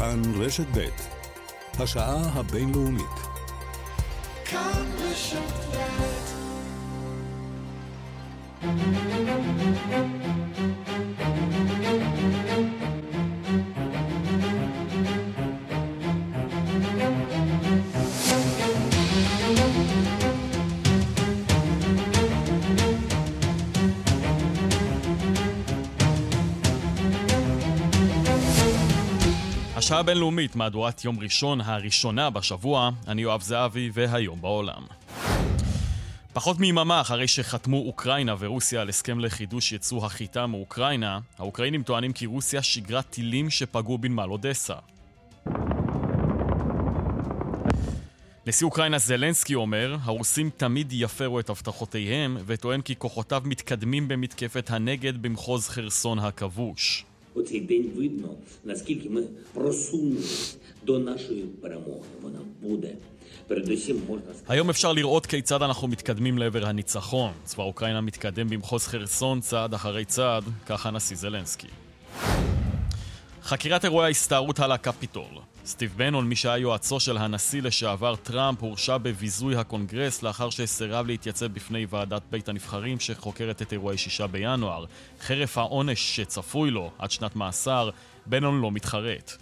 כאן רשת ב' השעה הבינלאומית. כאן רשת השעה הבינלאומית, מהדורת יום ראשון הראשונה בשבוע, אני יואב זהבי והיום בעולם. פחות מיממה אחרי שחתמו אוקראינה ורוסיה על הסכם לחידוש ייצוא החיטה מאוקראינה, האוקראינים טוענים כי רוסיה שיגרה טילים שפגעו בנמל אודסה. נשיא אוקראינה זלנסקי אומר, הרוסים תמיד יפרו את הבטחותיהם, וטוען כי כוחותיו מתקדמים במתקפת הנגד במחוז חרסון הכבוש. у цей день видно, наскільки ми просунулись до нашої перемоги. Вона буде. היום אפשר לראות כיצד אנחנו מתקדמים לעבר הניצחון. צבא אוקראינה מתקדם במחוז חרסון צעד אחרי צעד, כך הנשיא זלנסקי. חקירת אירועי ההסתערות על הקפיטול. סטיב בנון, מי שהיה יועצו של הנשיא לשעבר טראמפ, הורשע בביזוי הקונגרס לאחר שסירב להתייצב בפני ועדת בית הנבחרים שחוקרת את אירועי שישה בינואר. חרף העונש שצפוי לו, עד שנת מאסר, בנון לא מתחרט.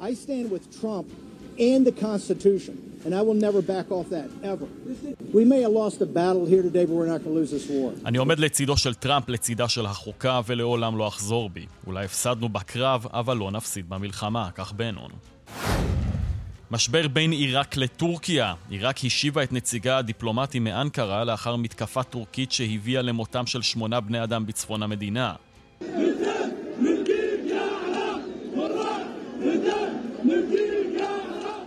I stand with Trump and the Constitution, and I will never back off that, ever. We may have lost a battle here today, but we're not going to lose this war. אני עומד לצידו של טראמפ, לצידה של החוקה, ולעולם לא אחזור בי. אולי הפסדנו בקרב, אבל לא נפסיד במלחמה, כך בנון. משבר בין עיראק לטורקיה. עיראק השיבה את נציגה הדיפלומטי מאנקרה לאחר מתקפה טורקית שהביאה למותם של שמונה בני אדם בצפון המדינה.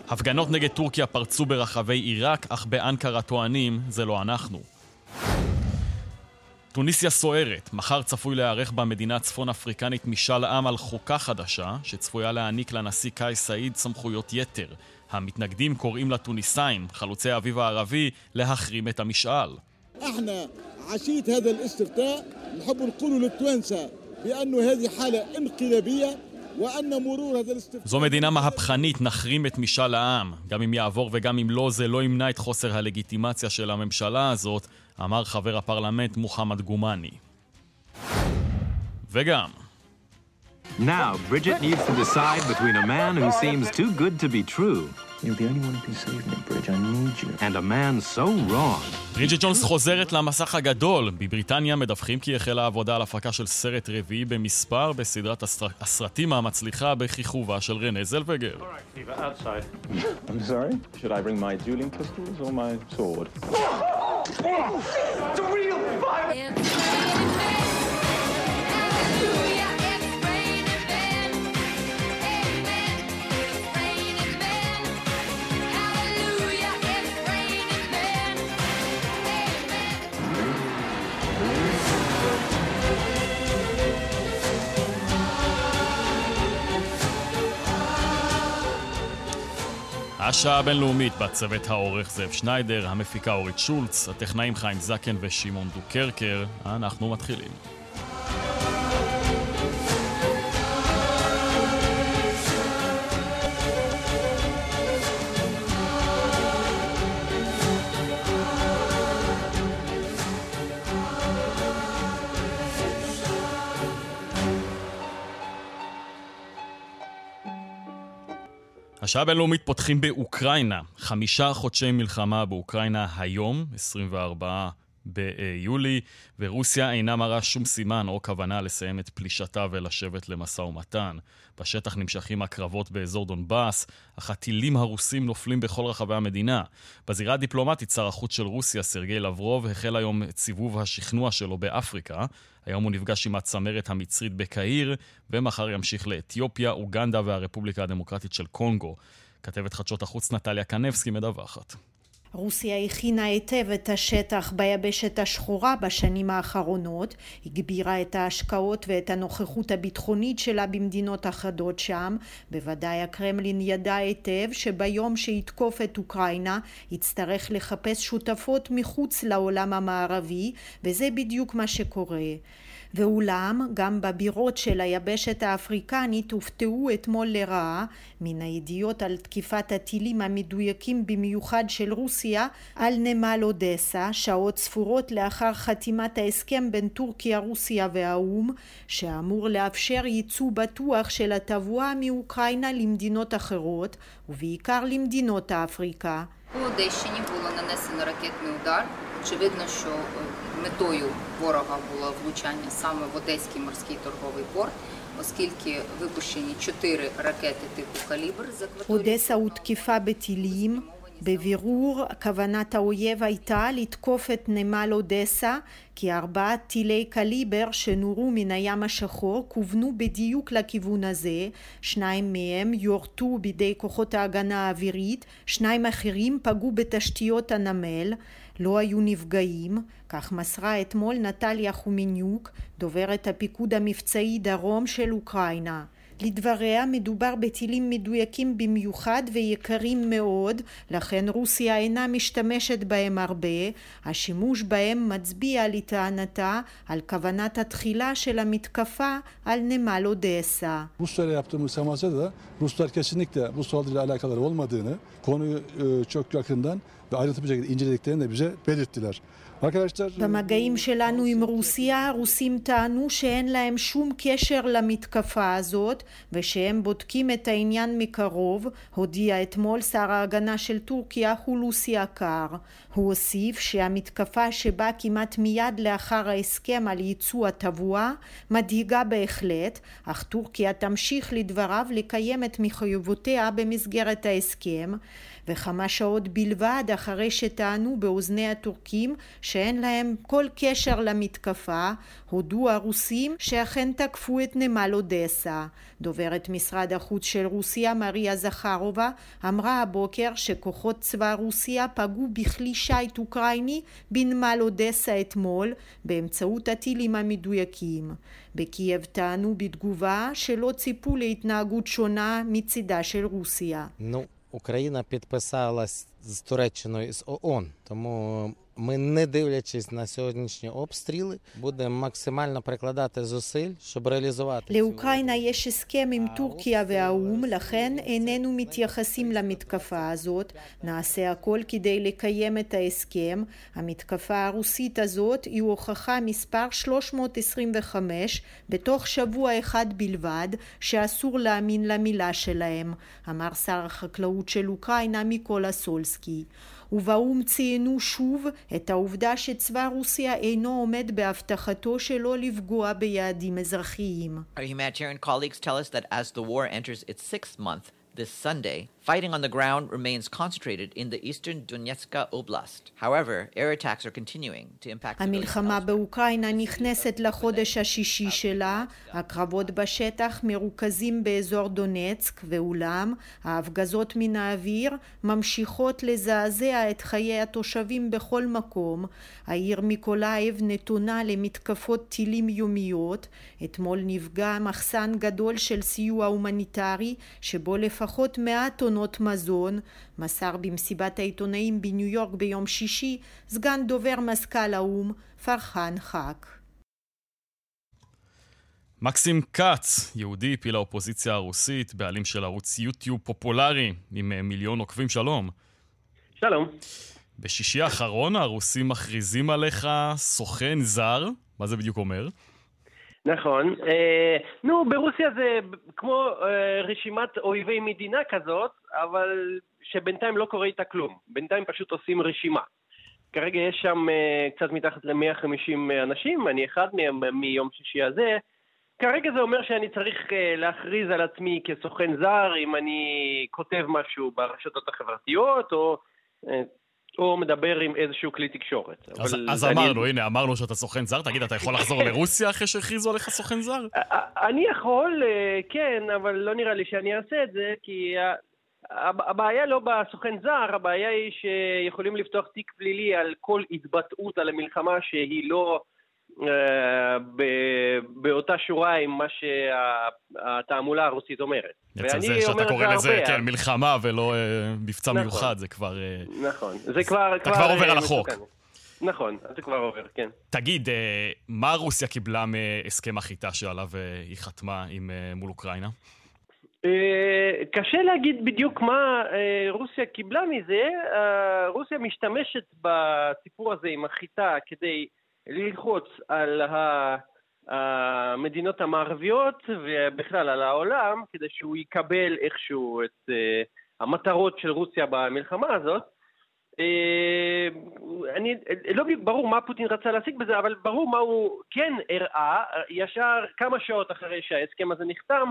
הפגנות נגד טורקיה פרצו ברחבי עיראק, אך באנקרה טוענים זה לא אנחנו. טוניסיה סוערת, מחר צפוי להיערך במדינה הצפון אפריקנית משאל עם על חוקה חדשה, שצפויה להעניק לנשיא קאי סעיד סמכויות יתר. המתנגדים קוראים לטוניסאים, חלוצי האביב הערבי, להחרים את המשאל. זו מדינה מהפכנית, נחרים את משאל העם. גם אם יעבור וגם אם לא, זה לא ימנע את חוסר הלגיטימציה של הממשלה הזאת, אמר חבר הפרלמנט מוחמד גומאני. וגם... Now, Bridget needs to decide between a man who seems too good to be true You're the only one who can save me, Bridge. I need you. And a man so wrong. ברידג'ט ג'ונס חוזרת למסך הגדול. בבריטניה מדווחים כי החלה עבודה על הפקה של סרט רביעי במספר בסדרת הסר... הסרטים המצליחה בכיכובה של רנה זלווגר. I'm השעה הבינלאומית בצוות העורך זאב שניידר, המפיקה אורית שולץ, הטכנאים חיים זקן ושמעון דוקרקר. אנחנו מתחילים. השעה הבינלאומית פותחים באוקראינה. חמישה חודשי מלחמה באוקראינה היום, 24 ביולי, ורוסיה אינה מראה שום סימן או כוונה לסיים את פלישתה ולשבת למשא ומתן. בשטח נמשכים הקרבות באזור דונבאס, אך הטילים הרוסים נופלים בכל רחבי המדינה. בזירה הדיפלומטית, שר החוץ של רוסיה, סרגי לברוב, החל היום את סיבוב השכנוע שלו באפריקה. היום הוא נפגש עם הצמרת המצרית בקהיר, ומחר ימשיך לאתיופיה, אוגנדה והרפובליקה הדמוקרטית של קונגו. כתבת חדשות החוץ נטליה קנבסקי מדווחת. רוסיה הכינה היטב את השטח ביבשת השחורה בשנים האחרונות, הגבירה את ההשקעות ואת הנוכחות הביטחונית שלה במדינות אחדות שם, בוודאי הקרמלין ידע היטב שביום שיתקוף את אוקראינה יצטרך לחפש שותפות מחוץ לעולם המערבי, וזה בדיוק מה שקורה. ואולם, גם בבירות של היבשת האפריקנית הופתעו אתמול לרעה מן הידיעות על תקיפת הטילים המדויקים במיוחד של רוסיה על נמל אודסה, שעות ספורות לאחר חתימת ההסכם בין טורקיה, רוסיה והאו"ם, שאמור לאפשר ייצוא בטוח של התבואה מאוקראינה למדינות אחרות, ובעיקר למדינות אפריקה. По Одещині було нанесено ракетний удар. Очевидно, що метою ворога було влучання саме в Одеський морський торговий порт, оскільки випущені чотири ракети типу калібр з акваторії. אודסה הותקפה בטילים בבירור כוונת האויב הייתה לתקוף את נמל אודסה כי ארבעת טילי קליבר שנורו מן הים השחור כוונו בדיוק לכיוון הזה, שניים מהם יורטו בידי כוחות ההגנה האווירית, שניים אחרים פגעו בתשתיות הנמל, לא היו נפגעים, כך מסרה אתמול נטליה חומיניוק, דוברת הפיקוד המבצעי דרום של אוקראינה. לדבריה מדובר בטילים מדויקים במיוחד ויקרים מאוד, לכן רוסיה אינה משתמשת בהם הרבה. השימוש בהם מצביע לטענתה על כוונת התחילה של המתקפה על נמל אודסה. Ruslarla yaptığımız temasta da Ruslar kesinlikle bu saldırıyla alakaları olmadığını, konuyu e, çok yakından ve ayrıntılı bir şekilde incelediklerini de bize belirttiler. במגעים שלנו עם רוסיה, הרוסים טענו שאין להם שום קשר למתקפה הזאת ושהם בודקים את העניין מקרוב, הודיע אתמול שר ההגנה של טורקיה חולוסי אקר. הוא הוסיף שהמתקפה שבאה כמעט מיד לאחר ההסכם על ייצוא התבואה מדאיגה בהחלט, אך טורקיה תמשיך לדבריו לקיים את מחויבותיה במסגרת ההסכם וכמה שעות בלבד אחרי שטענו באוזני הטורקים שאין להם כל קשר למתקפה, הודו הרוסים שאכן תקפו את נמל אודסה. דוברת משרד החוץ של רוסיה מריה זכרובה אמרה הבוקר שכוחות צבא רוסיה פגעו בכלי שיט אוקראיני בנמל אודסה אתמול באמצעות הטילים המדויקים. בקייב טענו בתגובה שלא ציפו להתנהגות שונה מצידה של רוסיה. No. Україна підписалась з Туреччиною з ООН, тому ми, не дивлячись на сьогоднішні обстріли, будемо максимально прикладати зусиль, щоб реалізувати לאוקראינה יש הסכם עם טורקיה והאו"ם, לכן איננו מתייחסים למתקפה הזאת. נעשה הכל כדי לקיים את ההסכם. המתקפה הרוסית הזאת היא הוכחה מספר 325 בתוך שבוע אחד בלבד, שאסור להאמין למילה שלהם, אמר שר החקלאות של אוקראינה מיקולה סולסקי. ובאו"ם ציינו שוב את העובדה שצבא רוסיה אינו עומד בהבטחתו שלא לפגוע ביעדים אזרחיים. Fighting on the ground remains concentrated in the eastern Donetsk Oblast. However, air attacks are continuing to impact המלחמה באוקראינה נכנסת לחודש השישי שלה, הקרבות בשטח מרוכזים באזור דונצק, ואולם ההפגזות מן האוויר ממשיכות לזעזע את חיי התושבים בכל מקום. העיר מיקולאייב נתונה למתקפות טילים יומיות. אתמול נפגע מחסן גדול של סיוע הומניטרי, שבו לפחות מאה טונות מזון, מסר במסיבת העיתונאים בניו יורק ביום שישי סגן דובר מזכ"ל האו"ם פרחן חאק. מקסים כץ, יהודי פעיל האופוזיציה הרוסית, בעלים של ערוץ יוטיוב פופולרי עם מיליון עוקבים, שלום. שלום. בשישי האחרון הרוסים מכריזים עליך סוכן זר, מה זה בדיוק אומר? נכון. אה, נו, ברוסיה זה כמו אה, רשימת אויבי מדינה כזאת, אבל שבינתיים לא קורה איתה כלום. בינתיים פשוט עושים רשימה. כרגע יש שם אה, קצת מתחת ל-150 אנשים, אני אחד מהם מיום שישי הזה. כרגע זה אומר שאני צריך להכריז על עצמי כסוכן זר אם אני כותב משהו ברשתות החברתיות, או או מדבר עם איזשהו כלי תקשורת. אז, אז אמרנו, הנה, אמרנו שאתה סוכן זר, תגיד, אתה יכול לחזור לרוסיה אחרי שהכריזו עליך סוכן זר? אני יכול, כן, אבל לא נראה לי שאני אעשה את זה, כי הבעיה לא בסוכן זר, הבעיה היא שיכולים לפתוח תיק פלילי על כל התבטאות על המלחמה שהיא לא... באותה שורה עם מה שהתעמולה הרוסית אומרת. יצא זה שאתה קורא לזה, כן, מלחמה ולא מבצע מיוחד, זה כבר... נכון, זה כבר... אתה כבר עובר על החוק. נכון, זה כבר עובר, כן. תגיד, מה רוסיה קיבלה מהסכם החיטה שעליו היא חתמה מול אוקראינה? קשה להגיד בדיוק מה רוסיה קיבלה מזה. רוסיה משתמשת בסיפור הזה עם החיטה כדי ללחוץ על המדינות המערביות ובכלל על העולם, כדי שהוא יקבל איכשהו את המטרות של רוסיה במלחמה הזאת. אני, לא ברור מה פוטין רצה להשיג בזה, אבל ברור מה הוא כן הראה. ישר כמה שעות אחרי שההסכם הזה נחתם,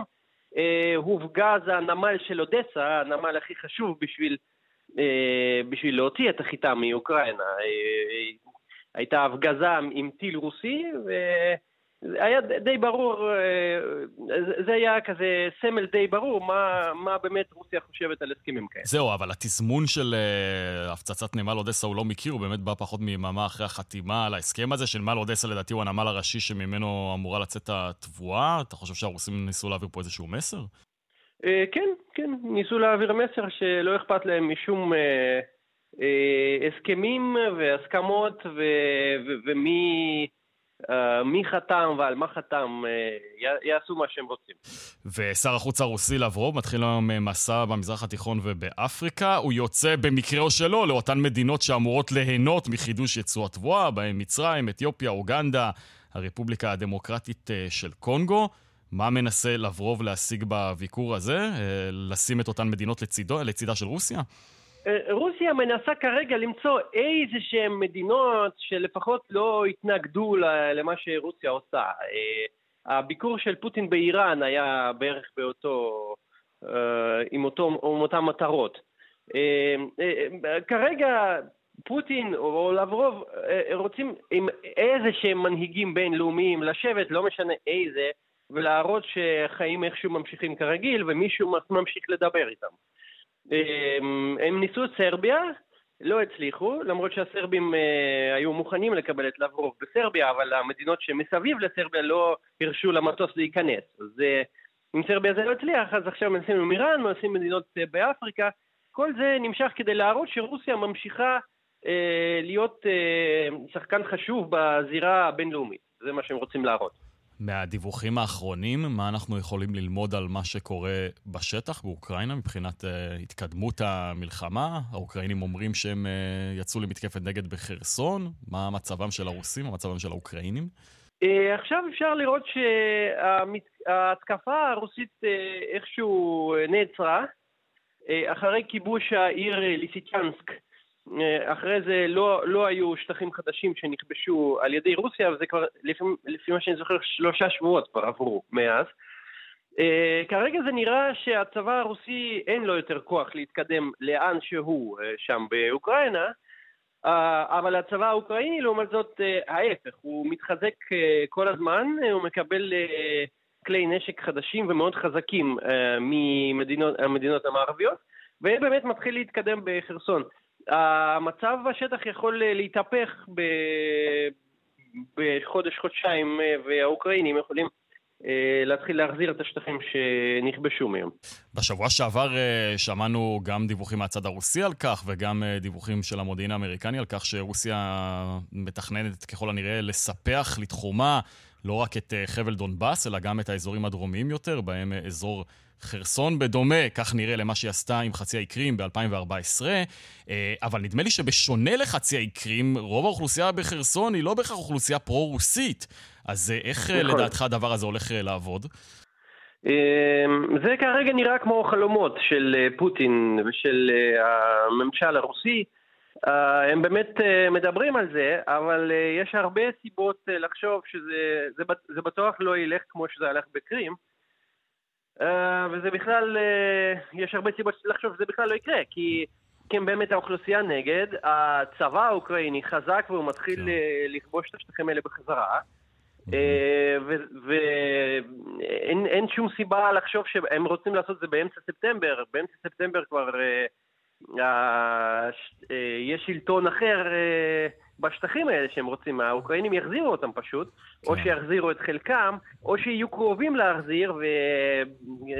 הופגז הנמל של אודסה, הנמל הכי חשוב בשביל, בשביל להוציא את החיטה מאוקראינה. הייתה הפגזה עם טיל רוסי, והיה די ברור, זה היה כזה סמל די ברור מה, מה באמת רוסיה חושבת על הסכמים כאלה. זהו, אבל התזמון של uh, הפצצת נמל אודסה הוא לא מקרי, הוא באמת בא פחות מיממה אחרי החתימה על ההסכם הזה, שנמל אודסה לדעתי הוא הנמל הראשי שממנו אמורה לצאת התבואה. אתה חושב שהרוסים ניסו להעביר פה איזשהו מסר? Uh, כן, כן, ניסו להעביר מסר שלא אכפת להם משום... Uh... הסכמים והסכמות ומי מי חתם ועל מה חתם, יעשו מה שהם רוצים. ושר החוץ הרוסי לברוב מתחיל היום מסע במזרח התיכון ובאפריקה. הוא יוצא במקרה או שלא לאותן מדינות שאמורות ליהנות מחידוש יצוא התבואה, בהן מצרים, אתיופיה, אוגנדה, הרפובליקה הדמוקרטית של קונגו. מה מנסה לברוב להשיג בביקור הזה? לשים את אותן מדינות לצידו, לצידה של רוסיה? אה, רוסיה מנסה כרגע למצוא איזה שהן מדינות שלפחות לא התנגדו למה שרוסיה עושה. אה, הביקור של פוטין באיראן היה בערך באותו, אה, עם, אותו, עם אותן מטרות. כרגע פוטין או לברוב רוצים עם איזה שהם מנהיגים בינלאומיים לשבת, לא משנה איזה, ולהראות שחיים איכשהו ממשיכים כרגיל ומישהו ממשיך לדבר איתם. אמ, הם ניסו את סרביה, לא הצליחו, למרות שהסרבים אה, היו מוכנים לקבל את לברוב בסרביה, אבל המדינות שמסביב לסרביה לא הרשו למטוס להיכנס. אז אה, אם סרביה זה לא הצליח, אז עכשיו מנסים עם איראן, מנסים מדינות אה, באפריקה. כל זה נמשך כדי להראות שרוסיה ממשיכה להיות שחקן חשוב בזירה הבינלאומית. זה מה שהם רוצים להראות. מהדיווחים האחרונים, מה אנחנו יכולים ללמוד על מה שקורה בשטח באוקראינה מבחינת uh, התקדמות המלחמה? האוקראינים אומרים שהם uh, יצאו למתקפת נגד בחרסון. מה מצבם של הרוסים, מה מצבם של האוקראינים? Uh, עכשיו אפשר לראות שההתקפה הרוסית uh, איכשהו נעצרה. Uh, אחרי כיבוש העיר ליסיצ'נסק, אה, אחרי זה לא, לא היו שטחים חדשים שנכבשו על ידי רוסיה, וזה כבר, לפי, לפי מה שאני זוכר, שלושה שבועות כבר עברו מאז. Uh, כרגע זה נראה שהצבא הרוסי אין לו יותר כוח להתקדם לאן שהוא uh, שם באוקראינה, uh, אבל הצבא האוקראיני לעומת זאת uh, ההפך, הוא מתחזק uh, כל הזמן, uh, הוא מקבל uh, כלי נשק חדשים ומאוד חזקים uh, מהמדינות המערביות, ובאמת מתחיל להתקדם בחרסון. המצב בשטח יכול אה, להתהפך בחודש-חודשיים, אה, והאוקראינים יכולים אה, להתחיל להחזיר את השטחים שנכבשו מהם. בשבוע שעבר שמענו גם דיווחים מהצד הרוסי על כך, וגם דיווחים של המודיעין האמריקני על כך שרוסיה מתכננת ככל הנראה לספח לתחומה לא רק את חבל דונבאס, אלא גם את האזורים הדרומיים יותר, בהם אזור חרסון בדומה, כך נראה למה שהיא עשתה עם חצי האי קרים ב-2014, אה, אבל נדמה לי שבשונה לחצי האי קרים, רוב האוכלוסייה בחרסון היא לא בהכרח אוכלוסייה פרו-רוסית. אז אה, איך אה, נכון. לדעתך הדבר הזה הולך לעבוד? זה כרגע נראה כמו חלומות של פוטין ושל הממשל הרוסי. הם באמת מדברים על זה, אבל יש הרבה סיבות לחשוב שזה בטוח לא ילך כמו שזה הלך בקרים. אה, וזה בכלל, אה, יש הרבה סיבות לחשוב שזה בכלל לא יקרה, כי, כי באמת האוכלוסייה נגד, הצבא האוקראיני חזק והוא מתחיל כן. אה, לכבוש את השטחים האלה בחזרה. ואין שום סיבה לחשוב שהם רוצים לעשות את זה באמצע ספטמבר. באמצע ספטמבר כבר יש שלטון אחר בשטחים האלה שהם רוצים, האוקראינים יחזירו אותם פשוט, כן. או שיחזירו את חלקם, או שיהיו קרובים להחזיר,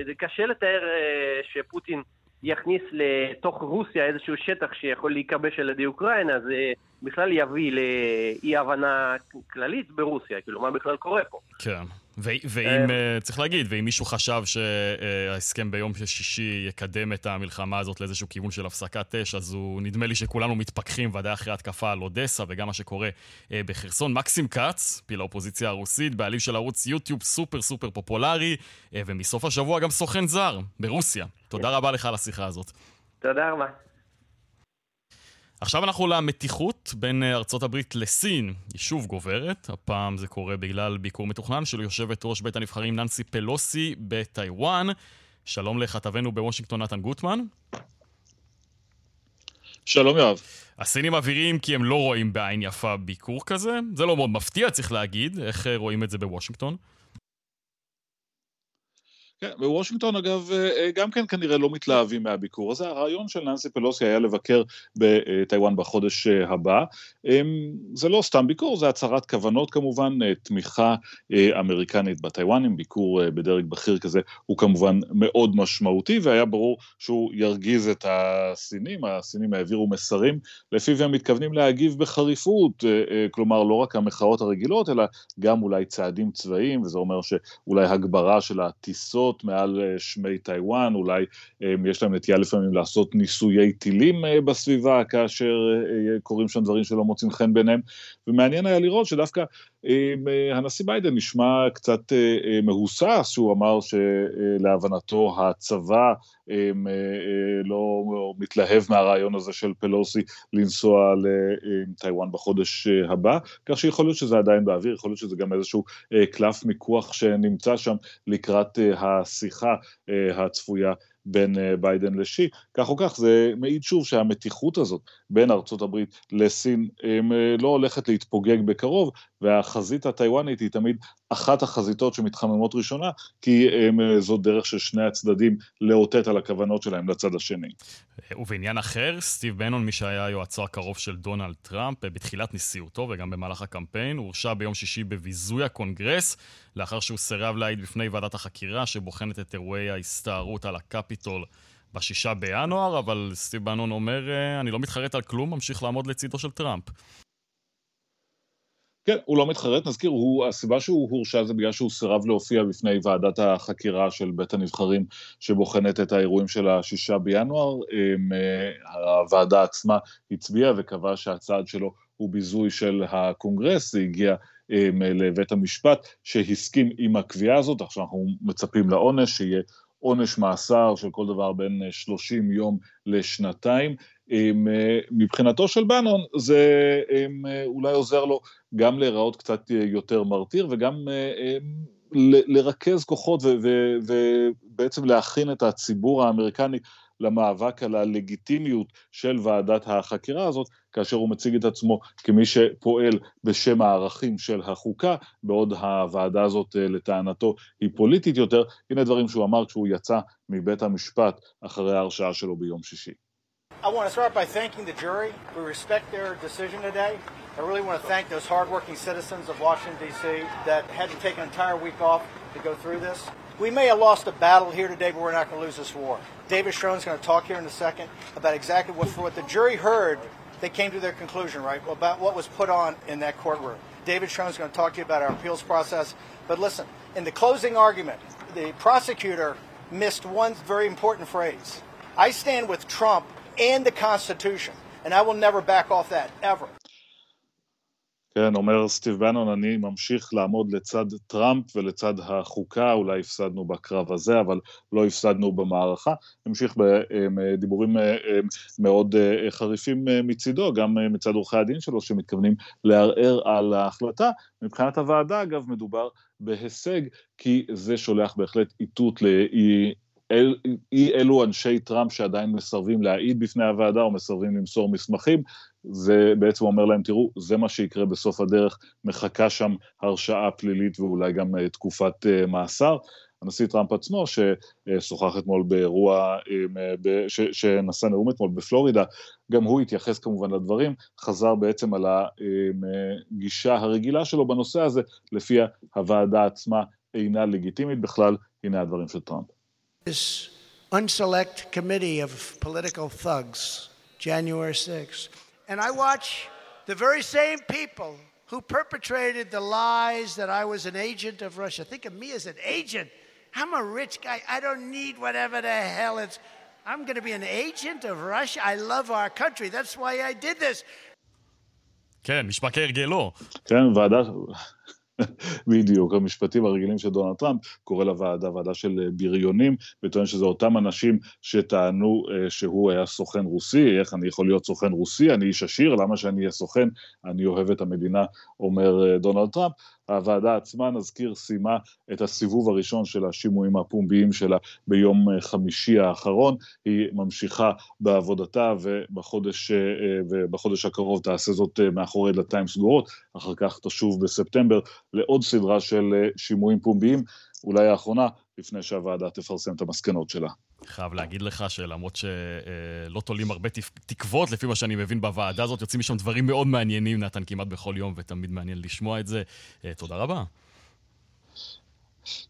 וקשה לתאר אה, שפוטין יכניס לתוך רוסיה איזשהו שטח שיכול להיכבש על ידי אוקראינה, זה בכלל יביא לאי הבנה כללית ברוסיה, כאילו מה בכלל קורה פה. כן. ואם, אה, צריך להגיד, ואם מישהו חשב שההסכם ביום שישי יקדם את המלחמה הזאת לאיזשהו כיוון של הפסקת אש, אז הוא, נדמה לי שכולנו מתפכחים, ודאי אחרי התקפה על אודסה וגם מה שקורה אה, בחרסון. מקסים כץ, פעיל האופוזיציה הרוסית, בעלים של ערוץ יוטיוב סופר סופר פופולרי, אה, ומסוף השבוע גם סוכן זר ברוסיה. תודה רבה לך על השיחה הזאת. תודה רבה. עכשיו אנחנו למתיחות בין אה, ארצות הברית לסין. היא שוב גוברת, הפעם זה קורה בגלל ביקור מתוכנן של יושבת ראש בית הנבחרים ננסי פלוסי בטיוואן. שלום לכתבנו בוושינגטון נתן גוטמן. שלום יואב. הסינים מבהירים כי הם לא רואים בעין יפה ביקור כזה. זה לא מאוד מפתיע, צריך להגיד. איך אה, רואים את זה בוושינגטון? כן, בוושינגטון אגב אה, אה, גם כן כנראה לא מתלהבים מהביקור הזה, הרעיון של ננסי פלוסי היה לבקר בטיוואן בחודש אה, הבא, אמ, זה לא סתם ביקור, זה הצהרת כוונות כמובן, תמיכה אמריקנית בטיוואנים, ביקור בדרג בכיר כזה הוא כמובן מאוד משמעותי והיה ברור שהוא ירגיז את הסינים, הסינים העבירו מסרים לפיו הם מתכוונים להגיב בחריפות, כלומר לא רק המחאות הרגילות אלא גם אולי צעדים צבאיים וזה אומר שאולי הגברה של הטיסות לעשות מעל אה, שמי טיוואן, אולי אה, יש להם נטייה לפעמים לעשות ניסויי טילים אה, בסביבה, כאשר קורים שם דברים שלא מוצאים חן ביניהם, ומעניין היה לראות שדווקא הנשיא ביידן נשמע קצת מהוסס, שהוא אמר שלהבנתו הצבא לא מתלהב מהרעיון הזה של פלוסי לנסוע לטיוואן בחודש הבא, כך שיכול להיות שזה עדיין באוויר, יכול להיות שזה גם איזשהו קלף מיקוח שנמצא שם לקראת השיחה הצפויה בין אה, ביידן לשי. כך או כך, זה מעיד שוב שהמתיחות הזאת בין ארצות הברית לסין אה, לא הולכת להתפוגג בקרוב, והחזית הטיוואנית היא תמיד אחת החזיתות שמתחממות ראשונה, כי אה, זו דרך של שני הצדדים לאותת על הכוונות שלהם לצד השני. ובעניין אחר, סטיב בנון, מי שהיה יועצו הקרוב של דונלד טראמפ בתחילת נשיאותו וגם במהלך הקמפיין, הורשע ביום שישי בביזוי הקונגרס, לאחר שהוא סירב להעיד בפני ועדת החקירה שבוחנת את אירועי ההסתערות על הקפיטול. בשישה בינואר, אבל סטיב בנון אומר, אה, אני לא מתחרט על כלום, ממשיך לעמוד לצידו של טראמפ. כן, הוא לא מתחרט, נזכיר, הוא, הסיבה שהוא הורשע זה בגלל שהוא סירב להופיע בפני ועדת החקירה של בית הנבחרים שבוחנת את האירועים של השישה בינואר. אה, הוועדה עצמה הצביעה וקבעה שהצעד שלו הוא ביזוי של הקונגרס, זה הגיע אה, לבית המשפט שהסכים עם הקביעה הזאת, עכשיו אנחנו מצפים לעונש, שיהיה עונש מאסר של כל דבר בין 30 יום לשנתיים. מבחינתו של בנון זה אולי עוזר לו גם להיראות קצת יותר מרתיר וגם לרכז כוחות ובעצם להכין את הציבור האמריקני למאבק על הלגיטימיות של ועדת החקירה הזאת, כאשר הוא מציג את עצמו כמי שפועל בשם הערכים של החוקה, בעוד הוועדה הזאת לטענתו היא פוליטית יותר. הנה דברים שהוא אמר כשהוא יצא מבית המשפט אחרי ההרשעה שלו ביום שישי. I want to start by thanking the jury. We respect their decision today. I really want to thank those hardworking citizens of Washington, D.C. that had to take an entire week off to go through this. We may have lost a battle here today, but we're not going to lose this war. David Schroen's going to talk here in a second about exactly what, what the jury heard. They came to their conclusion, right, about what was put on in that courtroom. David Schroen's going to talk to you about our appeals process. But listen, in the closing argument, the prosecutor missed one very important phrase. I stand with Trump and the Constitution. And I will never back off that, ever. כן, אומר סטיב בנון, אני ממשיך לעמוד לצד טראמפ ולצד החוקה, אולי הפסדנו בקרב הזה, אבל לא הפסדנו במערכה. המשיך בדיבורים אה, אה, מאוד אה, חריפים מצידו, גם מצד עורכי הדין שלו, שמתכוונים לערער על ההחלטה. מבחינת הוועדה, אגב, מדובר בהישג, כי זה שולח בהחלט איתות לאי... אל, אי אלו אנשי טראמפ שעדיין מסרבים להעיד בפני הוועדה או מסרבים למסור מסמכים, זה בעצם אומר להם, תראו, זה מה שיקרה בסוף הדרך, מחכה שם הרשעה פלילית ואולי גם uh, תקופת uh, מאסר. הנשיא טראמפ עצמו, ששוחח אתמול באירוע, uh, ש, שנשא נאום אתמול בפלורידה, גם הוא התייחס כמובן לדברים, חזר בעצם על הגישה הרגילה שלו בנושא הזה, לפיה הוועדה עצמה אינה לגיטימית בכלל, הנה הדברים של טראמפ. This unselect committee of political thugs, January 6th. And I watch the very same people who perpetrated the lies that I was an agent of Russia. Think of me as an agent. I'm a rich guy. I don't need whatever the hell it's. I'm going to be an agent of Russia. I love our country. That's why I did this. כן, משפט כהרגלו. כן, ועדה... בדיוק, המשפטים הרגילים של דונלד טראמפ, קורא לוועדה ועדה של אה, בריונים, וטוען שזה אותם אנשים שטענו אה, שהוא היה סוכן רוסי, איך אני יכול להיות סוכן רוסי, אני איש עשיר, למה שאני אהיה סוכן, אני אוהב את המדינה, אומר אה, דונלד טראמפ, הוועדה עצמה, נזכיר, סיימה את הסיבוב הראשון של השימועים הפומביים שלה ביום אה, חמישי האחרון. היא ממשיכה בעבודתה ובחודש, אה, ובחודש הקרוב תעשה זאת אה, מאחורי דלתיים סגורות, אחר כך תשוב בספטמבר לעוד סדרה של שימועים פומביים, אולי האחרונה, לפני שהוועדה תפרסם את המסקנות שלה. חייב להגיד לך שלמרות שלא תולים הרבה תקוות, לפי מה שאני מבין בוועדה הזאת, יוצאים משם דברים מאוד מעניינים, נתן, כמעט בכל יום, ותמיד מעניין לשמוע את זה. אה, תודה רבה.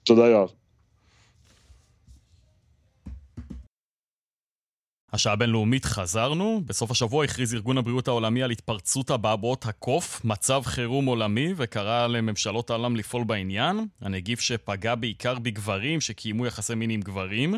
תודה, יואב. השעה הבינלאומית חזרנו. בסוף השבוע הכריז ארגון הבריאות העולמי על התפרצות אבעבועות הקוף, מצב חירום עולמי, וקרא לממשלות העולם לפעול בעניין. הנגיף שפגע בעיקר בגברים שקיימו יחסי מין עם גברים.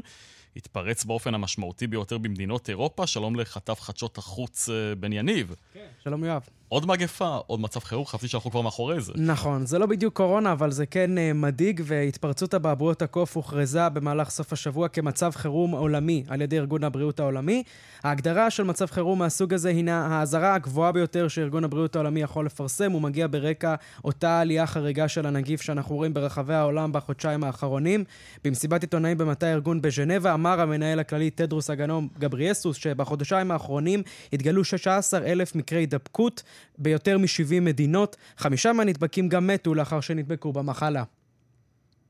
התפרץ באופן המשמעותי ביותר במדינות אירופה. שלום לכתב חדשות החוץ אה, בן יניב. כן, שלום יואב. עוד מגפה, עוד מצב חירום, חשבתי שאנחנו כבר מאחורי זה. נכון, זה לא בדיוק קורונה, אבל זה כן uh, מדאיג, והתפרצות אבעבועות הקוף הוכרזה במהלך סוף השבוע כמצב חירום עולמי על ידי ארגון הבריאות העולמי. ההגדרה של מצב חירום מהסוג הזה הינה האזהרה הגבוהה ביותר שארגון הבריאות העולמי יכול לפרסם. הוא מגיע ברקע אותה עלייה חריגה של הנגיף שאנחנו רואים ברחבי העולם בחודשיים האחרונים. במסיבת עיתונאים במטה הארגון בז'נבה אמר המנהל הכללי תדרוס אגנום גבריאסוס שבחודשיים האחרונים התגלו 16,000 מקרי הידבקות. ביותר מ-70 מדינות. חמישה מהנדבקים גם מתו לאחר שנדבקו במחלה.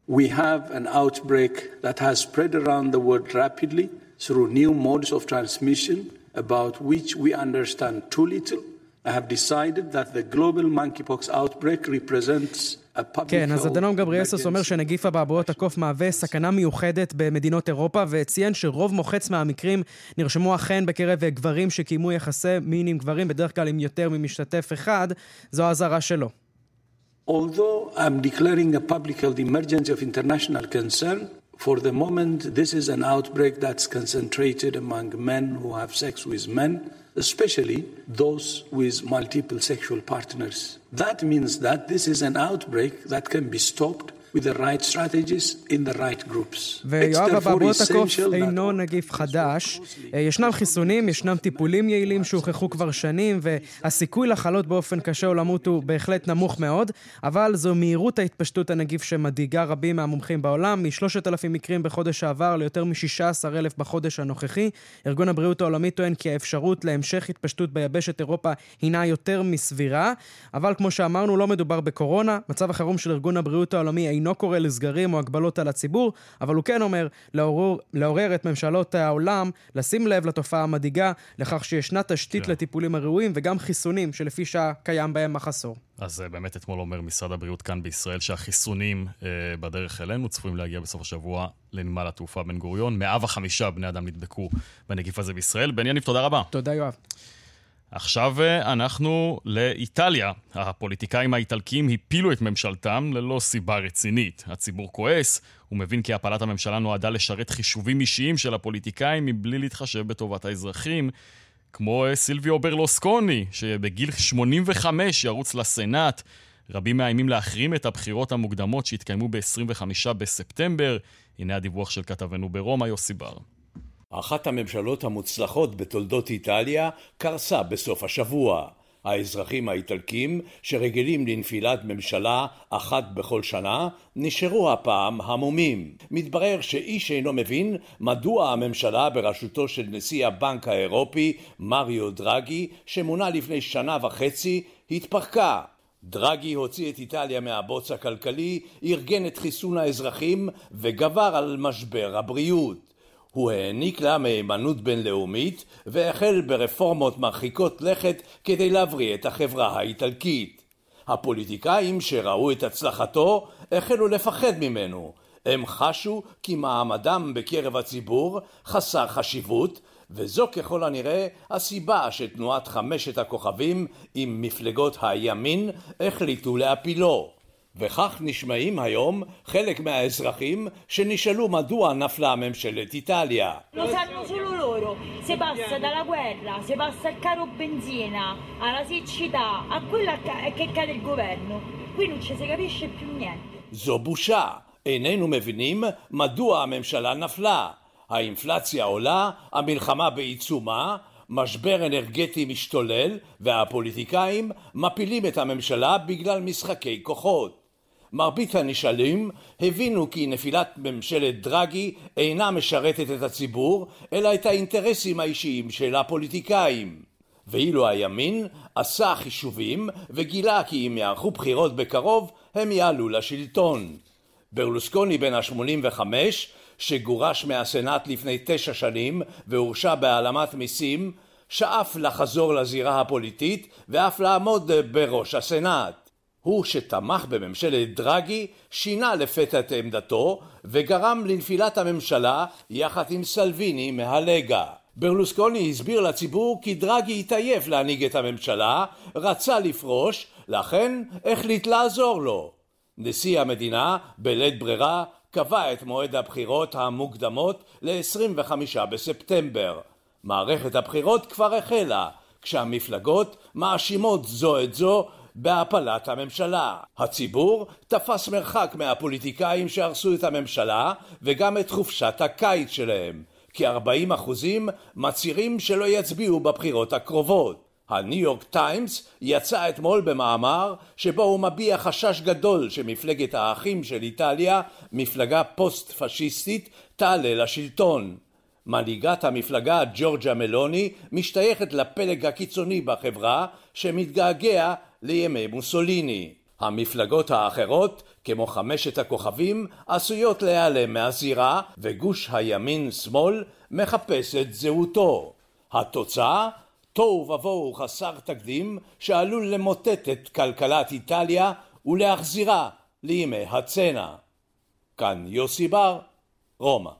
We have an outbreak that has spread around the world rapidly through new modes of transmission about which we understand too little. I have decided that the global monkeypox outbreak represents כן, אז אדנום גבריאסוס אומר שנגיף אבעבועות הקוף מהווה סכנה מיוחדת במדינות אירופה, וציין שרוב מוחץ מהמקרים נרשמו אכן בקרב גברים שקיימו יחסי מין עם גברים, בדרך כלל עם יותר ממשתתף אחד, זו האזהרה שלו. Although I'm declaring a public health emergency of international concern, for the moment this is an outbreak that's concentrated among men who have sex with men. Especially those with multiple sexual partners. That means that this is an outbreak that can be stopped with the right strategies in the right groups. ויואב אבעבועות הקוף אינו נגיף חדש. ישנם חיסונים, ישנם טיפולים יעילים שהוכחו כבר שנים, והסיכוי לחלות באופן קשה או למות הוא בהחלט נמוך מאוד, אבל זו מהירות ההתפשטות הנגיף שמדאיגה רבים מהמומחים בעולם, מ-3,000 מקרים בחודש שעבר ליותר מ-16,000 בחודש הנוכחי. ארגון הבריאות העולמי טוען כי האפשרות להמשך התפשטות ביבשת אירופה הינה יותר מסבירה, אבל כמו שאמרנו, לא מדובר בקורונה. מצב החירום של ארגון הבריאות העולמי אינו קורא לסגרים או הגבלות על הציבור, אבל הוא כן אומר לעורר, לעורר את ממשלות העולם לשים לב לתופעה המדאיגה, לכך שישנה תשתית כן. לטיפולים הראויים וגם חיסונים שלפי שעה קיים בהם מחסור. אז אה, באמת אתמול אומר משרד הבריאות כאן בישראל שהחיסונים אה, בדרך אלינו צפויים להגיע בסוף השבוע לנמל התעופה בן גוריון. 105 בני אדם נדבקו בנגיף הזה בישראל. בן יניב, תודה רבה. תודה, יואב. עכשיו אה, אנחנו לאיטליה. הפוליטיקאים האיטלקים הפילו את ממשלתם ללא סיבה רצינית. הציבור כועס, הוא מבין כי הפלת הממשלה נועדה לשרת חישובים אישיים של הפוליטיקאים מבלי להתחשב בטובת האזרחים. כמו אה, סילביו ברלוסקוני, שבגיל 85 ירוץ לסנאט. רבים מאיימים להחרים את הבחירות המוקדמות שהתקיימו ב-25 בספטמבר. הנה הדיווח של כתבנו ברומא, יוסי בר. אחת הממשלות המוצלחות בתולדות איטליה קרסה בסוף השבוע. האזרחים האיטלקים, שרגילים לנפילת ממשלה אחת בכל שנה, נשארו הפעם המומים. מתברר שאיש אינו מבין מדוע הממשלה בראשותו של נשיא הבנק האירופי, מריו דרגי, שמונה לפני שנה וחצי, התפרקה. דרגי הוציא את איטליה מהבוץ הכלכלי, ארגן את חיסון האזרחים וגבר על משבר הבריאות. הוא העניק לה מהימנות בינלאומית והחל ברפורמות מרחיקות לכת כדי להבריא את החברה האיטלקית. הפוליטיקאים שראו את הצלחתו החלו לפחד ממנו. הם חשו כי מעמדם בקרב הציבור חסר חשיבות וזו ככל הנראה הסיבה שתנועת חמשת הכוכבים עם מפלגות הימין החליטו להפילו. וכך נשמעים היום חלק מהאזרחים שנשאלו מדוע נפלה ממשלת איטליה. זו בושה. איננו מבינים מדוע הממשלה נפלה. האינפלציה עולה, המלחמה בעיצומה, משבר אנרגטי משתולל והפוליטיקאים מפילים את הממשלה בגלל משחקי כוחות. מרבית הנשאלים הבינו כי נפילת ממשלת דרגי אינה משרתת את הציבור, אלא את האינטרסים האישיים של הפוליטיקאים. ואילו הימין עשה חישובים וגילה כי אם יערכו בחירות בקרוב הם יעלו לשלטון. ברלוסקוני בן ה-85 שגורש מהסנאט לפני תשע שנים והורשע בהעלמת מיסים, שאף לחזור לזירה הפוליטית ואף לעמוד בראש הסנאט. הוא שתמך בממשלת דרגי שינה לפתע את עמדתו וגרם לנפילת הממשלה יחד עם סלוויני מהלגה. ברלוסקוני הסביר לציבור כי דרגי התעייף להנהיג את הממשלה, רצה לפרוש, לכן החליט לעזור לו. נשיא המדינה, בלית ברירה, קבע את מועד הבחירות המוקדמות ל-25 בספטמבר. מערכת הבחירות כבר החלה, כשהמפלגות מאשימות זו את זו בהפלת הממשלה. הציבור תפס מרחק מהפוליטיקאים שהרסו את הממשלה וגם את חופשת הקיץ שלהם. כ-40 אחוזים מצהירים שלא יצביעו בבחירות הקרובות. הניו יורק טיימס יצא אתמול במאמר שבו הוא מביע חשש גדול שמפלגת האחים של איטליה, מפלגה פוסט פשיסטית, תעלה לשלטון. מנהיגת המפלגה ג'ורג'ה מלוני משתייכת לפלג הקיצוני בחברה שמתגעגע לימי מוסוליני. המפלגות האחרות, כמו חמשת הכוכבים, עשויות להיעלם מהזירה וגוש הימין-שמאל מחפש את זהותו. התוצאה תוהו ובוהו חסר תקדים שעלול למוטט את כלכלת איטליה ולהחזירה לימי הצנע. כאן יוסי בר, רומא.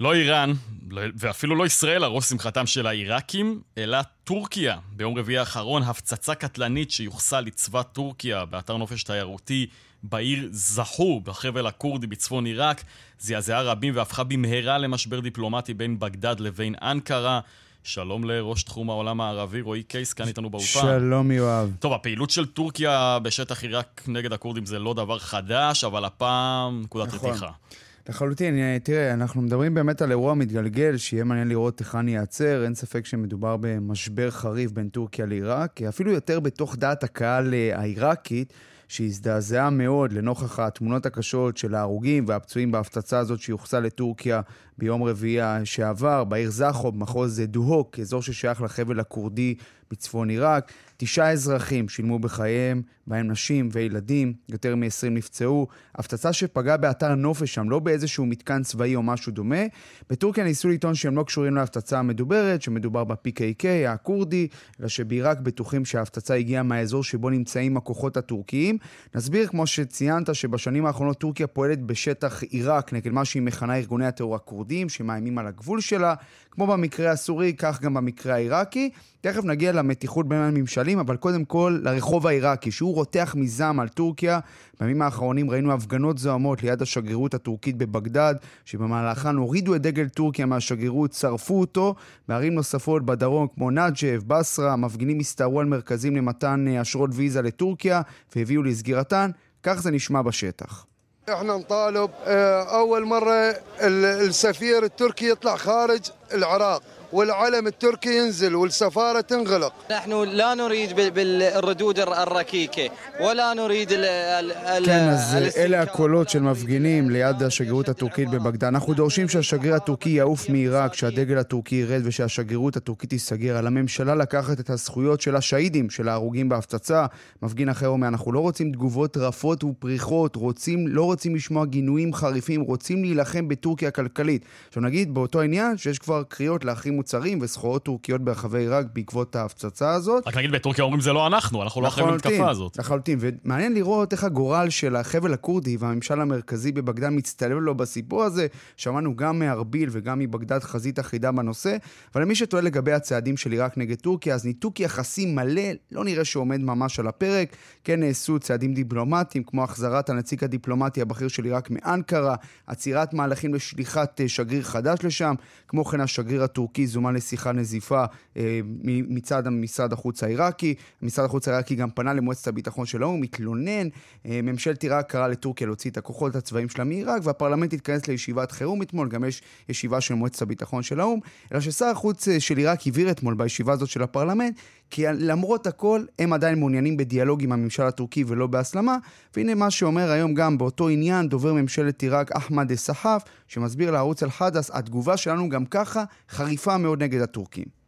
לא איראן, ואפילו לא ישראל הראש שמחתם של העיראקים, אלא טורקיה. ביום רביעי האחרון הפצצה קטלנית שיוחסה לצבא טורקיה באתר נופש תיירותי בעיר זחור בחבל הכורדי בצפון עיראק, זעזעה רבים והפכה במהרה למשבר דיפלומטי בין בגדד לבין אנקרה. שלום לראש תחום העולם הערבי, רועי קייס, כאן איתנו באולפן. שלום יואב. טוב, הפעילות של טורקיה בשטח עיראק נגד הכורדים זה לא דבר חדש, אבל הפעם נקודת נכון. רתיחה. לחלוטין, תראה, אנחנו מדברים באמת על אירוע מתגלגל, שיהיה מעניין לראות היכן ייעצר. אין ספק שמדובר במשבר חריף בין טורקיה לעיראק, אפילו יותר בתוך דעת הקהל אה, העיראקית. שהזדעזעה מאוד לנוכח התמונות הקשות של ההרוגים והפצועים בהפצצה הזאת שיוחסה לטורקיה ביום רביעי שעבר, בעיר זכו, במחוז דוהוק, אזור ששייך לחבל הכורדי בצפון עיראק. תשעה אזרחים שילמו בחייהם, בהם נשים וילדים, יותר מ-20 נפצעו. הפצצה שפגעה באתר נופש שם, לא באיזשהו מתקן צבאי או משהו דומה. בטורקיה ניסו לטעון שהם לא קשורים להפצצה המדוברת, שמדובר ב-PKK הכורדי, אלא שבעיראק בטוחים שההפצצה הגיעה מהאזור שבו נמצאים הכוחות הטורקיים. נסביר, כמו שציינת, שבשנים האחרונות טורקיה פועלת בשטח עיראק נגד מה שהיא מכנה ארגוני הטרור הכורדים, שמאיימים על הגבול שלה, כמו במקרה הסורי, כך גם במקרה העיראקי. תכף נגיע למתיחות בין הממשלים, אבל קודם כל לרחוב העיראקי, שהוא רותח מזעם על טורקיה. בימים האחרונים ראינו הפגנות זוהמות ליד השגרירות הטורקית בבגדד, שבמהלכן הורידו את דגל טורקיה מהשגרירות, שרפו אותו. בערים נוספות בדרום, כמו נג'ב, בסרה, המפגינים הסתערו על מרכזים למתן אה, אשרות ויזה לטורקיה, והביאו לסגירתן. כך זה נשמע בשטח. احنا نطالب اول مره السفير التركي يطلع خارج العراق والعلم التركي ينزل والسفارة تنغلق نحن لا نريد بالردود الركيكة ولا نريد ال כן, אז אלה הקולות של מפגינים ליד השגרירות הטורקית בבגדד. אנחנו דורשים שהשגריר הטורקי יעוף מעיראק, שהדגל הטורקי ירד ושהשגרירות הטורקית תיסגר. על הממשלה לקחת את הזכויות של השהידים, של ההרוגים בהפצצה. מפגין אחר אומר, אנחנו לא רוצים תגובות רפות ופריחות, רוצים, לא רוצים לשמוע גינויים חריפים, רוצים להילחם בטורקיה הכלכלית. עכשיו נגיד באותו עניין שיש כבר קריאות להחרים מוצרים וסחורות טורקיות ברחבי עיראק בעקבות ההפצצה הזאת. רק נגיד בטורקיה אומרים זה לא אנחנו, אנחנו לא אחראים למתקפה הזאת. לחלוטין, ומעניין לראות איך הגורל של החבל הכורדי והממשל המרכזי בבגדד מצטלב לו בסיפור הזה. שמענו גם מארביל וגם מבגדד חזית אחידה בנושא, אבל למי שטועה לגבי הצעדים של עיראק נגד טורקיה, אז ניתוק יחסים מלא לא נראה שעומד ממש על הפרק. כן נעשו צעדים דיפלומטיים, כמו החזרת הנציג הדיפלומטי הבכיר של עיראק מאנקרה, עצירת מהלכים לשליחת אה, שגריר חדש לשם, כמו כן השגריר הטורקי זומן לשיחה נזיפה אה, מצד משרד החוץ העיראקי. משרד החוץ העיראקי גם פנה למועצת הביטחון של האו"ם, מתלונן. אה, ממשלת עיראק קראה לטורקיה להוציא את הכוחות הצבאיים שלה מעיראק, והפרלמנט התכנס לישיבת חירום אתמול, גם יש ישיבה של מועצת הביטחון של האו"ם, אלא ששר החוץ אה, של עיראק הבהיר אתמול בישיבה הזאת של הפרלמנט, כי למרות הכל, הם עדיין מעוניינים בדיאלוג עם הממשל הטורקי ולא בהסלמה, והנה מה שאומר היום גם באותו עניין דובר ממשלת עיראק אחמד א-סחאף, שמסביר לערוץ אל-חדס, התגובה שלנו גם ככה חריפה מאוד נגד הטורקים.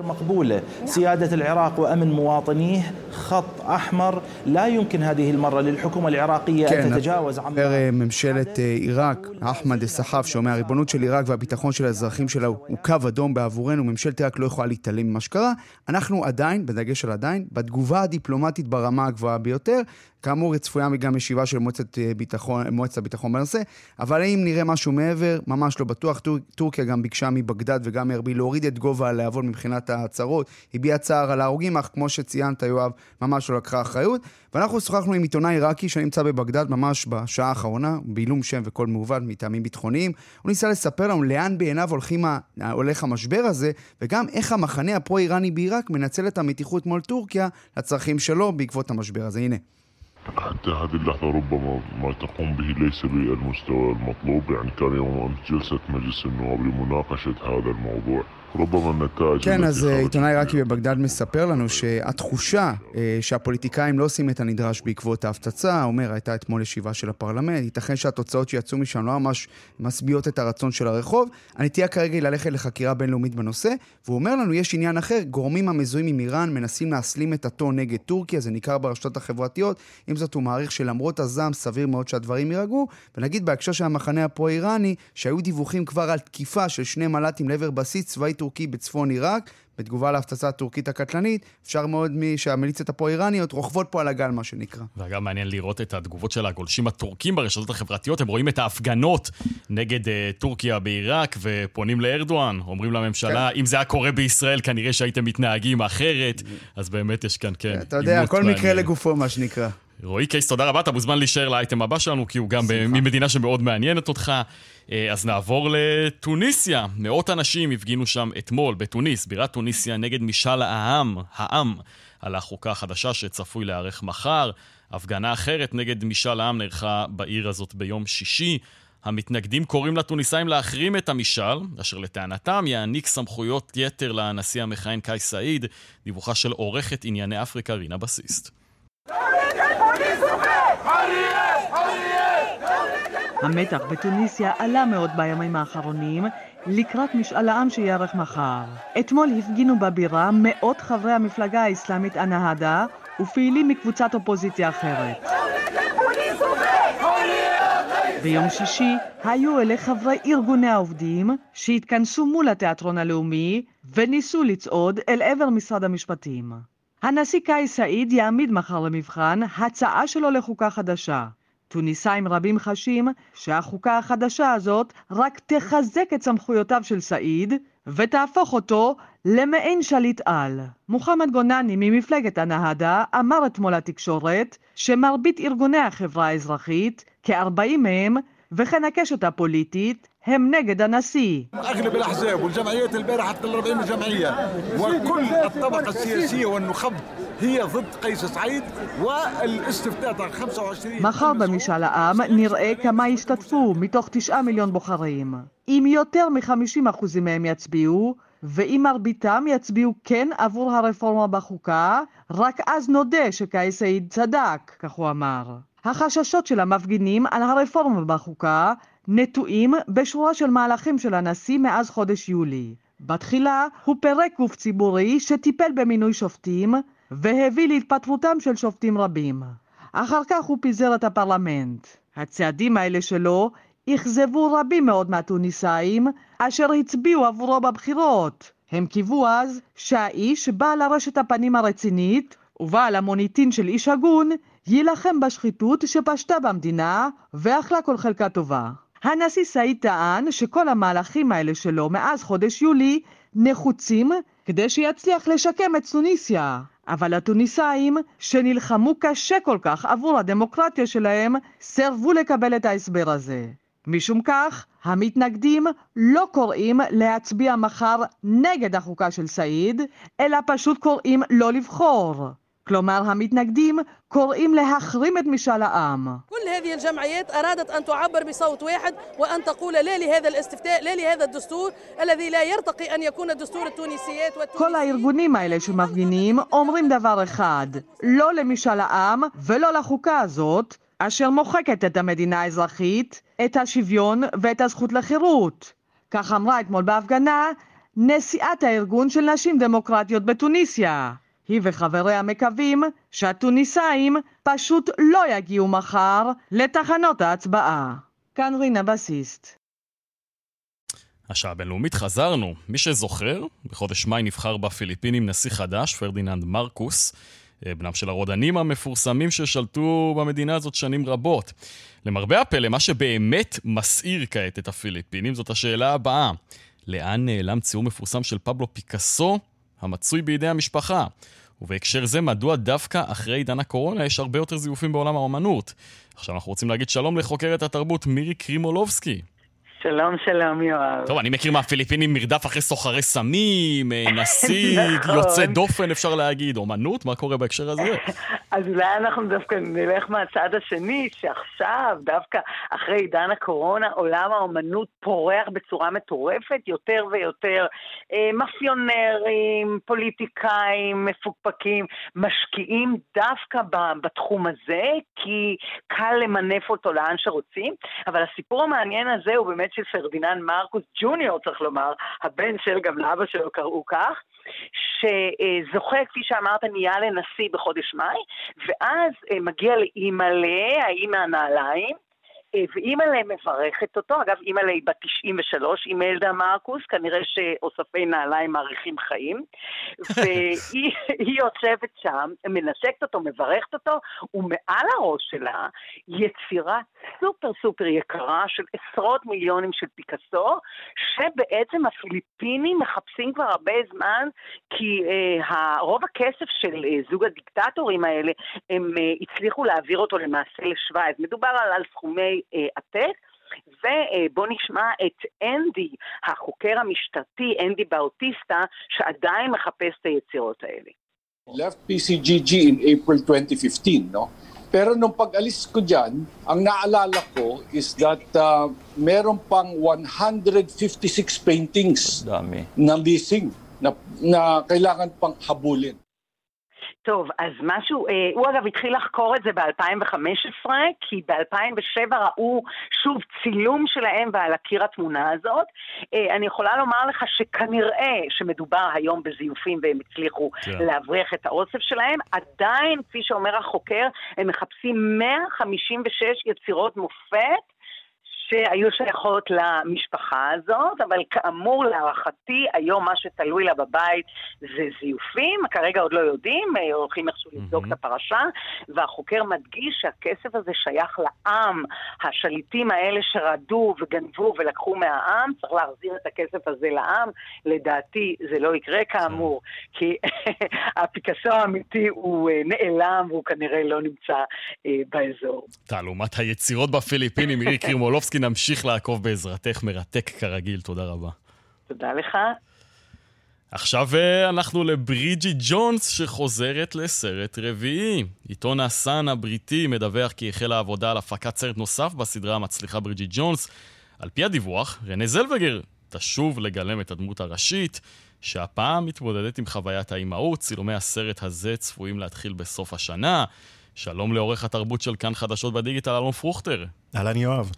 مقبولة سيادة العراق وأمن مواطنيه خط أحمر لا يمكن هذه المرة للحكومة العراقية כן, أن تتجاوز عما אומר ממשלת עיראק, אחמד א-סחאף, שאומר הריבונות של עיראק והביטחון של האזרחים שלה הוא קו אדום בעבורנו, ממשלת עיראק לא יכולה להתעלם ממה שקרה. אנחנו עדיין, בדגש על עדיין, בתגובה הדיפלומטית ברמה הגבוהה ביותר, כאמור, צפויה גם ישיבה של מועצת, אה, ביטחון, מועצת הביטחון בנושא, אבל האם נראה משהו מעבר? ממש לא בטוח. טור, טורקיה גם ביקשה מבגדד וגם מארביל להוריד את גובה הלהבות מבחינת ההצהרות, הביעה צער על ההרוגים, אך כמו שציינת, יואב, ממש לא לקחה אחריות. ואנחנו שוחחנו עם עיתונאי עיראקי שנמצא בבגדד ממש בשעה האחרונה, בעילום שם וקול מעוות מטעמים ביטחוניים. הוא ניסה לספר לנו לאן בעיניו הולכים, הולך המשבר הזה, וגם איך המחנה הפרו-איראני בעיראק מנצל את המתיחות מול טורקיה לצרכים שלו בעקבות המשבר הזה. הנה. حتى هذه اللحظة ربما ما تقوم به ليس بالمستوى المطلوب يعني كان يوم أمس جلسة مجلس النواب لمناقشة هذا الموضوع. כן, אז אה, עיתונאי רקי בבגדד מספר לנו שהתחושה אה, שהפוליטיקאים לא עושים את הנדרש בעקבות ההפצצה, אומר, הייתה אתמול ישיבה של הפרלמנט, ייתכן שהתוצאות שיצאו משם לא ממש משביעות את הרצון של הרחוב. הנטייה כרגע היא ללכת לחקירה בינלאומית בנושא, והוא אומר לנו, יש עניין אחר, גורמים המזוהים עם איראן מנסים להסלים את הטון נגד טורקיה, זה ניכר ברשתות החברתיות, עם זאת הוא מעריך שלמרות הזעם סביר מאוד שהדברים יירגעו, ונגיד בהקשר של המחנה הפרו-איראני, שהיו דיווחים כבר על תקיפה של שני מל"טים לעבר בסיס צבאי טורקי בצפון עיראק, בתגובה להפצצה הטורקית הקטלנית, אפשר מאוד שהמיליציות הפרו-איראניות רוכבות פה על הגל, מה שנקרא. ואגב, מעניין לראות את התגובות של הגולשים הטורקים ברשתות החברתיות, הם רואים את ההפגנות נגד uh, טורקיה בעיראק, ופונים לארדואן, אומרים לממשלה, כן. אם זה היה קורה בישראל, כנראה שהייתם מתנהגים אחרת, אז באמת יש כאן, כן, אתה יודע, כל מקרה לגופו, מה שנקרא. רועי קייס, תודה רבה, אתה מוזמן להישאר לאייטם הבא שלנו, כי הוא גם ממדינה שמאוד מעניינת אותך. אה, אז נעבור לטוניסיה. מאות אנשים הפגינו שם אתמול בתוניס, בירת טוניסיה, נגד משאל העם, העם, על החוקה החדשה שצפוי להיערך מחר. הפגנה אחרת נגד משאל העם נערכה בעיר הזאת ביום שישי. המתנגדים קוראים לטוניסאים להחרים את המשאל, אשר לטענתם יעניק סמכויות יתר לנשיא המכהן קאי סעיד, דיווחה של עורכת ענייני אפריקה רינה בסיסט. המתח בתוניסיה עלה מאוד בימים האחרונים לקראת משאל העם שייערך מחר. אתמול הפגינו בבירה מאות חברי המפלגה האסלאמית אנהדה ופעילים מקבוצת אופוזיציה אחרת. ביום שישי היו אלה חברי ארגוני העובדים שהתכנסו מול התיאטרון הלאומי וניסו לצעוד אל עבר משרד המשפטים. הנשיא קאי סעיד יעמיד מחר למבחן הצעה שלו לחוקה חדשה. טוניסאים רבים חשים שהחוקה החדשה הזאת רק תחזק את סמכויותיו של סעיד ותהפוך אותו למעין שליט על. מוחמד גונני ממפלגת הנהדה אמר אתמול לתקשורת שמרבית ארגוני החברה האזרחית, כ-40 מהם, וכן הקשת הפוליטית, هم نجد النسي اغلب الاحزاب والجمعيات البارحه حتى 40 جمعيه وكل الطبقه السياسيه والنخب هي ضد قيس سعيد والاستفتاء تاع 25 מחר במשאל העם נראה כמה ישתתפו מתוך 9 מיליון בוחרים. אם יותר מ-50% מהם יצביעו, ואם מרביתם יצביעו כן עבור הרפורמה בחוקה, רק אז נודה שקאיס סעיד צדק, כך הוא אמר. החששות של המפגינים על הרפורמה בחוקה נטועים בשורה של מהלכים של הנשיא מאז חודש יולי. בתחילה הוא פירק גוף ציבורי שטיפל במינוי שופטים והביא להתפטרותם של שופטים רבים. אחר כך הוא פיזר את הפרלמנט. הצעדים האלה שלו אכזבו רבים מאוד מהתוניסאים אשר הצביעו עבורו בבחירות. הם קיוו אז שהאיש בעל הרשת הפנים הרצינית ובעל המוניטין של איש הגון יילחם בשחיתות שפשטה במדינה ואכלה כל חלקה טובה. הנשיא סעיד טען שכל המהלכים האלה שלו מאז חודש יולי נחוצים כדי שיצליח לשקם את טוניסיה. אבל התוניסאים, שנלחמו קשה כל כך עבור הדמוקרטיה שלהם, סירבו לקבל את ההסבר הזה. משום כך, המתנגדים לא קוראים להצביע מחר נגד החוקה של סעיד, אלא פשוט קוראים לא לבחור. כלומר, המתנגדים קוראים להחרים את משאל העם. كل هذه الجمعيات أرادت أن تعبر بصوت واحد وأن تقول لا لهذا الاستفتاء لا لهذا الدستور الذي لا يرتقي أن يكون دستور التونسيات כל הארגונים האלה שמפגינים אומרים דבר אחד, לא למשאל העם ולא לחוקה הזאת, אשר מוחקת את המדינה האזרחית, את השוויון ואת הזכות לחירות. כך אמרה אתמול בהפגנה נשיאת הארגון של נשים דמוקרטיות בתוניסיה. היא וחבריה מקווים שהתוניסאים פשוט לא יגיעו מחר לתחנות ההצבעה. כאן רינה בסיסט. השעה הבינלאומית חזרנו. מי שזוכר, בחודש מאי נבחר בפיליפינים נשיא חדש, פרדיננד מרקוס, אה, בנם של הרודנים המפורסמים ששלטו במדינה הזאת שנים רבות. למרבה הפלא, מה שבאמת מסעיר כעת את הפיליפינים זאת השאלה הבאה: לאן נעלם ציור מפורסם של פבלו פיקאסו, המצוי בידי המשפחה? ובהקשר זה, מדוע דווקא אחרי עידן הקורונה יש הרבה יותר זיופים בעולם האומנות? עכשיו אנחנו רוצים להגיד שלום לחוקרת התרבות מירי קרימולובסקי. שלום, שלום, יואב. טוב, אני מכיר מהפיליפינים מרדף אחרי סוחרי סמים, אה, נשיא נכון. יוצא דופן, אפשר להגיד, אומנות, מה קורה בהקשר הזה? אז אולי אנחנו דווקא נלך מהצד השני, שעכשיו, דווקא אחרי עידן הקורונה, עולם האומנות פורח בצורה מטורפת, יותר ויותר אה, מאפיונרים, פוליטיקאים, מפוקפקים, משקיעים דווקא בתחום הזה, כי קל למנף אותו לאן שרוצים, אבל הסיפור המעניין הזה הוא באמת של פרדיננד מרקוס ג'וניור, צריך לומר, הבן של גם לאבא שלו קראו כך, שזוכה, כפי שאמרת, נהיה לנשיא בחודש מאי, ואז אה, מגיע לאימא'לה, האימא הנעליים, ואימא'לה מברכת אותו, אגב אימא'לה היא בת 93, אימלדה מרקוס, כנראה שאוספי נעליים מאריכים חיים, והיא יושבת שם, מנשקת אותו, מברכת אותו, ומעל הראש שלה יצירה סופר סופר יקרה של עשרות מיליונים של פיקאסו, שבעצם הפיליפינים מחפשים כבר הרבה זמן, כי אה, רוב הכסף של אה, זוג הדיקטטורים האלה, הם אה, הצליחו להעביר אותו למעשה לשוויץ. מדובר על, על סכומי אה, עתק. ובוא נשמע את אנדי, החוקר המשטרתי, אנדי באוטיסטה, שעדיין מחפש את היצירות האלה. left PCGG in April 2015, no? Pero nung pag-alis ko dyan, ang naalala ko is that uh, meron pang 156 paintings Dami. na missing, na, na kailangan pang habulin. טוב, אז משהו, אה, הוא אגב התחיל לחקור את זה ב-2015, כי ב-2007 ראו שוב צילום שלהם ועל הקיר התמונה הזאת. אה, אני יכולה לומר לך שכנראה שמדובר היום בזיופים והם הצליחו yeah. כן. להבריח את האוסף שלהם, עדיין, כפי שאומר החוקר, הם מחפשים 156 יצירות מופת. שהיו שייכות למשפחה הזאת, אבל כאמור, להערכתי, היום מה שתלוי לה בבית זה זיופים, כרגע עוד לא יודעים, אה, הולכים איכשהו לבדוק mm-hmm. את הפרשה, והחוקר מדגיש שהכסף הזה שייך לעם. השליטים האלה שרדו וגנבו ולקחו מהעם, צריך להחזיר את הכסף הזה לעם. לדעתי זה לא יקרה כאמור, כי הפיקאסו האמיתי הוא אה, נעלם והוא כנראה לא נמצא אה, באזור. תעלומת היצירות בפיליפינים, מירי קרימולובסקי. כי נמשיך לעקוב בעזרתך, מרתק כרגיל, תודה רבה. תודה לך. עכשיו אה, אנחנו לברידג'י ג'ונס שחוזרת לסרט רביעי. עיתון הסאן הבריטי מדווח כי החלה עבודה על הפקת סרט נוסף בסדרה המצליחה ברידג'י ג'ונס. על פי הדיווח, רנה זלווגר תשוב לגלם את הדמות הראשית. שהפעם מתמודדת עם חוויית האימהות. צילומי הסרט הזה צפויים להתחיל בסוף השנה. שלום לעורך התרבות של כאן חדשות בדיגיטל, אלון פרוכטר. אהלן יואב.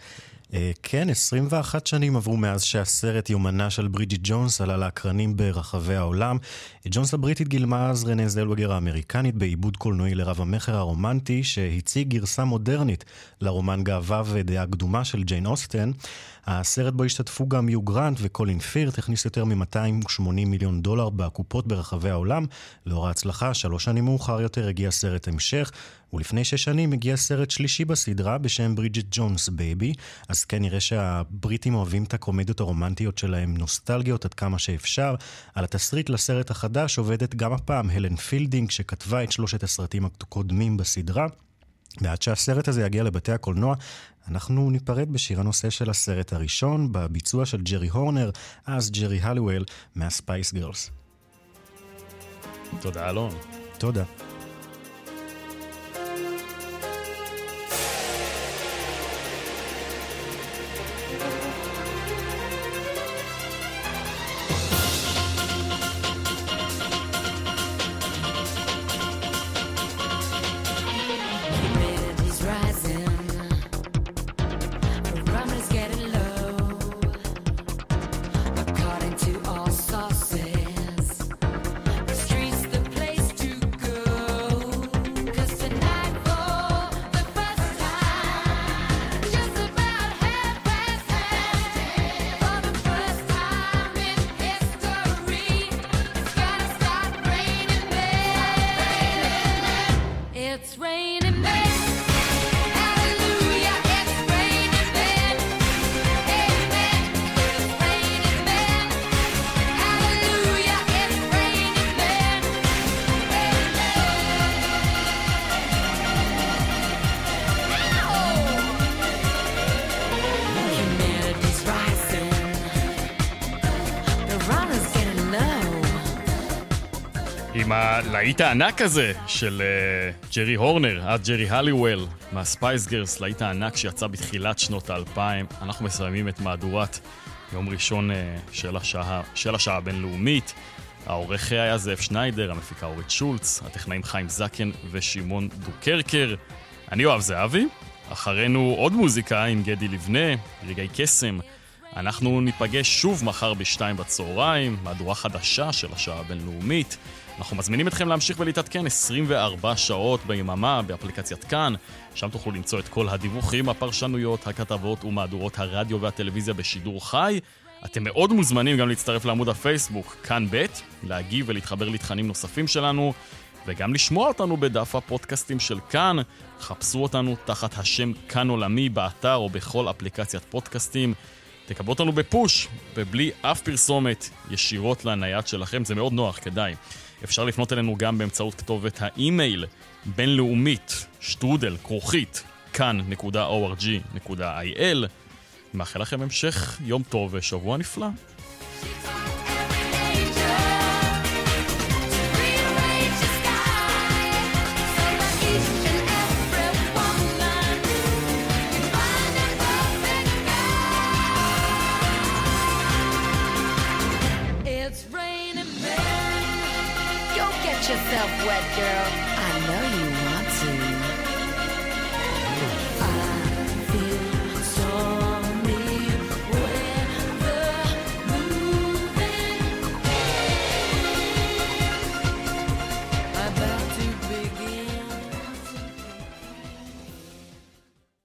אה, כן, 21 שנים עברו מאז שהסרט יומנה של ברידג'יט ג'ונס עלה לאקרנים ברחבי העולם. ג'ונס הבריטית גילמה אז רנה זלווגר האמריקנית בעיבוד קולנועי לרב המכר הרומנטי, שהציג גרסה מודרנית לרומן גאווה ודעה קדומה של ג'יין אוסטן. הסרט בו השתתפו גם יו גרנט וקולין פירט, הכניס יותר מ-280 מיליון דולר בקופות ברחבי העולם. לאור ההצלחה, שלוש שנים מאוחר יותר הגיע סרט המשך, ולפני שש שנים הגיע סרט שלישי בסדרה בשם ברידג'ט ג'ונס Baby, אז כן נראה שהבריטים אוהבים את הקומדיות הרומנטיות שלהם נוסטלגיות עד כמה שאפשר. על התסריט לסרט החדש עובדת גם הפעם הלן פילדינג, שכתבה את שלושת הסרטים הקודמים בסדרה. ועד שהסרט הזה יגיע לבתי הקולנוע, אנחנו ניפרד בשיר הנושא של הסרט הראשון, בביצוע של ג'רי הורנר, אז ג'רי הליוול, מהספייס גרלס. תודה, אלון. תודה. הלהיט הענק הזה של אה, ג'רי הורנר, עד ג'רי הליוול, מהספייס גירלס, להיט הענק שיצא בתחילת שנות האלפיים. אנחנו מסיימים את מהדורת יום ראשון uh, של, השעה, של השעה הבינלאומית. העורך היה זאב שניידר, המפיקה אורית שולץ, הטכנאים חיים זקן ושמעון דוקרקר. אני יואב זהבי, אחרינו עוד מוזיקה עם גדי ליבנה, רגעי קסם. אנחנו ניפגש שוב מחר בשתיים בצהריים, מהדורה חדשה של השעה הבינלאומית. אנחנו מזמינים אתכם להמשיך ולהתעדכן 24 שעות ביממה באפליקציית כאן, שם תוכלו למצוא את כל הדיווחים, הפרשנויות, הכתבות ומהדורות הרדיו והטלוויזיה בשידור חי. אתם מאוד מוזמנים גם להצטרף לעמוד הפייסבוק, כאן ב', להגיב ולהתחבר לתכנים נוספים שלנו, וגם לשמוע אותנו בדף הפודקאסטים של כאן. חפשו אותנו תחת השם כאן עולמי באתר או בכל אפליקציית פודקאסטים. תקבלו אותנו בפוש, ובלי אף פרסומת, ישירות לנייד שלכם, זה מאוד נוח, כדאי. אפשר לפנות אלינו גם באמצעות כתובת האימייל בינלאומית, שטרודל, כרוכית, כאן.org.il. מאחל לכם המשך יום טוב ושבוע נפלא.